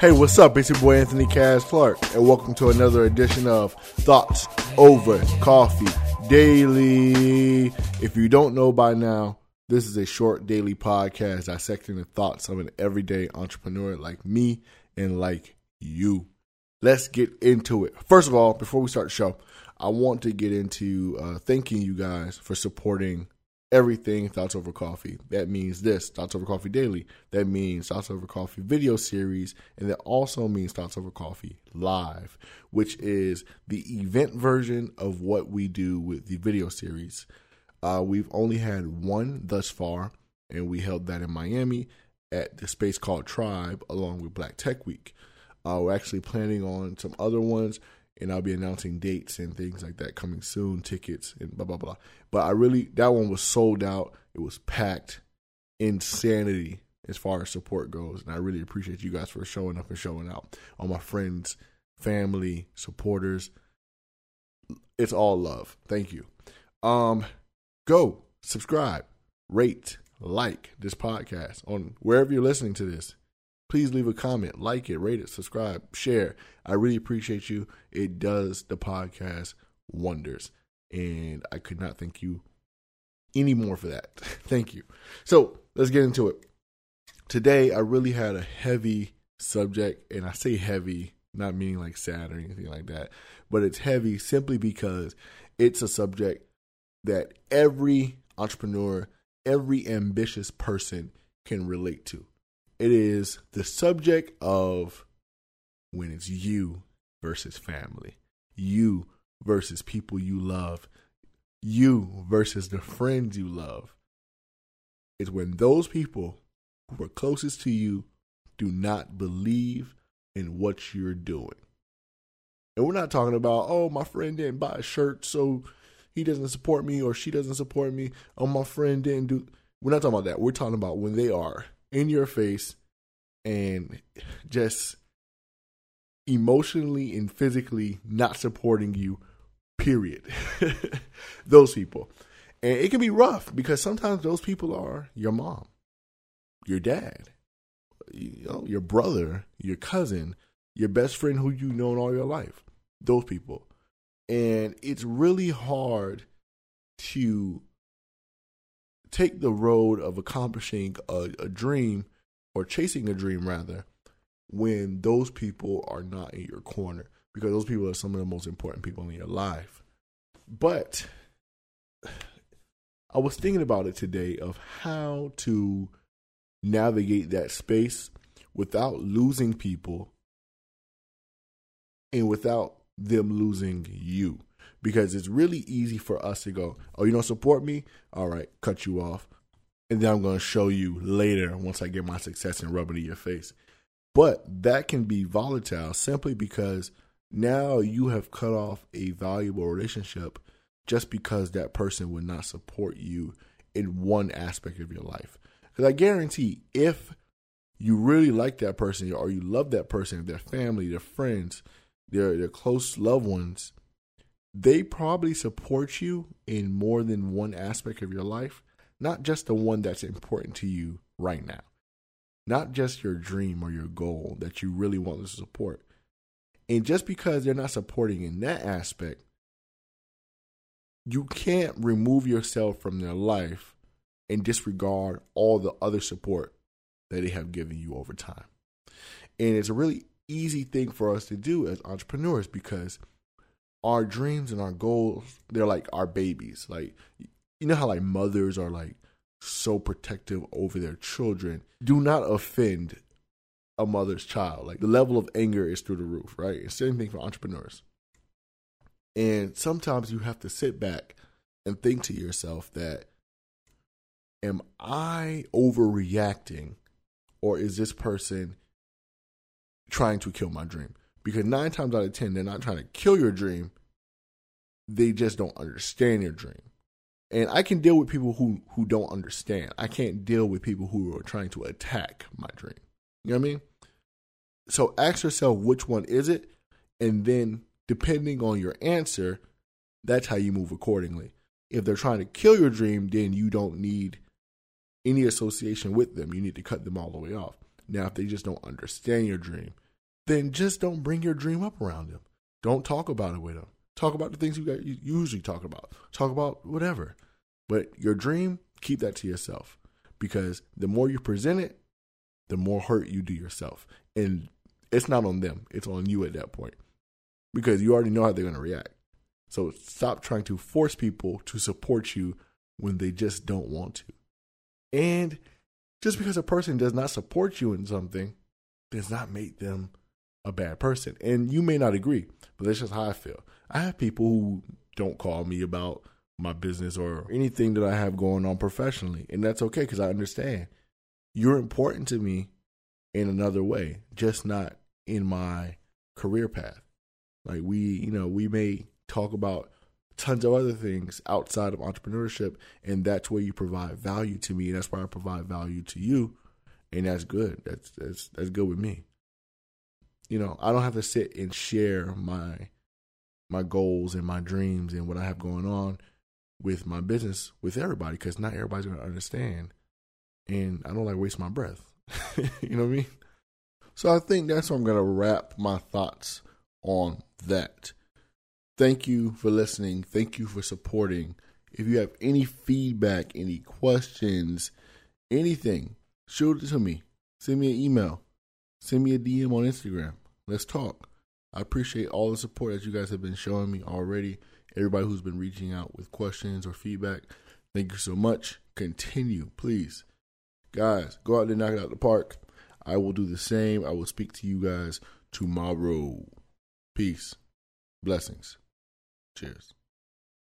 Hey, what's up? It's your boy Anthony Cass Clark, and welcome to another edition of Thoughts Over Coffee Daily. If you don't know by now, this is a short daily podcast dissecting the thoughts of an everyday entrepreneur like me and like you. Let's get into it. First of all, before we start the show, I want to get into uh, thanking you guys for supporting everything Thoughts Over Coffee. That means this Thoughts Over Coffee Daily. That means Thoughts Over Coffee video series. And that also means Thoughts Over Coffee Live, which is the event version of what we do with the video series. Uh, we've only had one thus far, and we held that in Miami at the space called Tribe along with Black Tech Week. Uh, we're actually planning on some other ones and I'll be announcing dates and things like that coming soon, tickets and blah blah blah. But I really that one was sold out. It was packed, insanity as far as support goes, and I really appreciate you guys for showing up and showing out. All my friends, family, supporters, it's all love. Thank you. Um, go subscribe, rate, like this podcast on wherever you're listening to this please leave a comment, like it, rate it, subscribe, share. I really appreciate you. It does the podcast wonders. And I could not thank you any more for that. thank you. So let's get into it. Today, I really had a heavy subject, and I say heavy, not meaning like sad or anything like that, but it's heavy simply because it's a subject that every entrepreneur, every ambitious person can relate to. It is the subject of when it's you versus family, you versus people you love, you versus the friends you love. It's when those people who are closest to you do not believe in what you're doing. And we're not talking about, oh, my friend didn't buy a shirt, so he doesn't support me or she doesn't support me. Oh, my friend didn't do. We're not talking about that. We're talking about when they are in your face and just emotionally and physically not supporting you, period. those people. And it can be rough because sometimes those people are your mom, your dad, you know, your brother, your cousin, your best friend who you've known all your life. Those people. And it's really hard to take the road of accomplishing a, a dream or chasing a dream rather when those people are not in your corner because those people are some of the most important people in your life. But I was thinking about it today of how to navigate that space without losing people and without them losing you. Because it's really easy for us to go, oh, you don't support me? All right, cut you off and then I'm going to show you later once I get my success and rub it in your face. But that can be volatile simply because now you have cut off a valuable relationship just because that person would not support you in one aspect of your life. Because I guarantee if you really like that person or you love that person, their family, their friends, their their close loved ones, they probably support you in more than one aspect of your life not just the one that's important to you right now, not just your dream or your goal that you really want them to support. And just because they're not supporting in that aspect, you can't remove yourself from their life and disregard all the other support that they have given you over time. And it's a really easy thing for us to do as entrepreneurs because our dreams and our goals, they're like our babies. Like you know how like mothers are like so protective over their children. Do not offend a mother's child. Like the level of anger is through the roof, right? It's the same thing for entrepreneurs. And sometimes you have to sit back and think to yourself that am I overreacting or is this person trying to kill my dream? Because nine times out of ten, they're not trying to kill your dream. They just don't understand your dream. And I can deal with people who who don't understand. I can't deal with people who are trying to attack my dream. You know what I mean? So ask yourself which one is it, and then depending on your answer, that's how you move accordingly. If they're trying to kill your dream, then you don't need any association with them, you need to cut them all the way off. Now, if they just don't understand your dream, then just don't bring your dream up around them. Don't talk about it with them. Talk about the things you, usually talk about. Talk about whatever. But your dream, keep that to yourself because the more you present it, the more hurt you do yourself. And it's not on them, it's on you at that point because you already know how they're going to react. So stop trying to force people to support you when they just don't want to. And just because a person does not support you in something does not make them a bad person. And you may not agree, but that's just how I feel. I have people who don't call me about my business or anything that I have going on professionally. And that's okay because I understand you're important to me in another way, just not in my career path. Like we, you know, we may talk about tons of other things outside of entrepreneurship, and that's where you provide value to me, and that's where I provide value to you, and that's good. That's that's that's good with me. You know, I don't have to sit and share my my goals and my dreams and what I have going on with my business with everybody because not everybody's going to understand, and I don't like waste my breath. you know what I mean? So I think that's where I'm going to wrap my thoughts on that. Thank you for listening. Thank you for supporting. If you have any feedback, any questions, anything, shoot it to me. Send me an email. Send me a DM on Instagram. Let's talk. I appreciate all the support that you guys have been showing me already. Everybody who's been reaching out with questions or feedback, thank you so much. Continue, please. Guys, go out there and knock it out the park. I will do the same. I will speak to you guys tomorrow. Peace. Blessings. Cheers.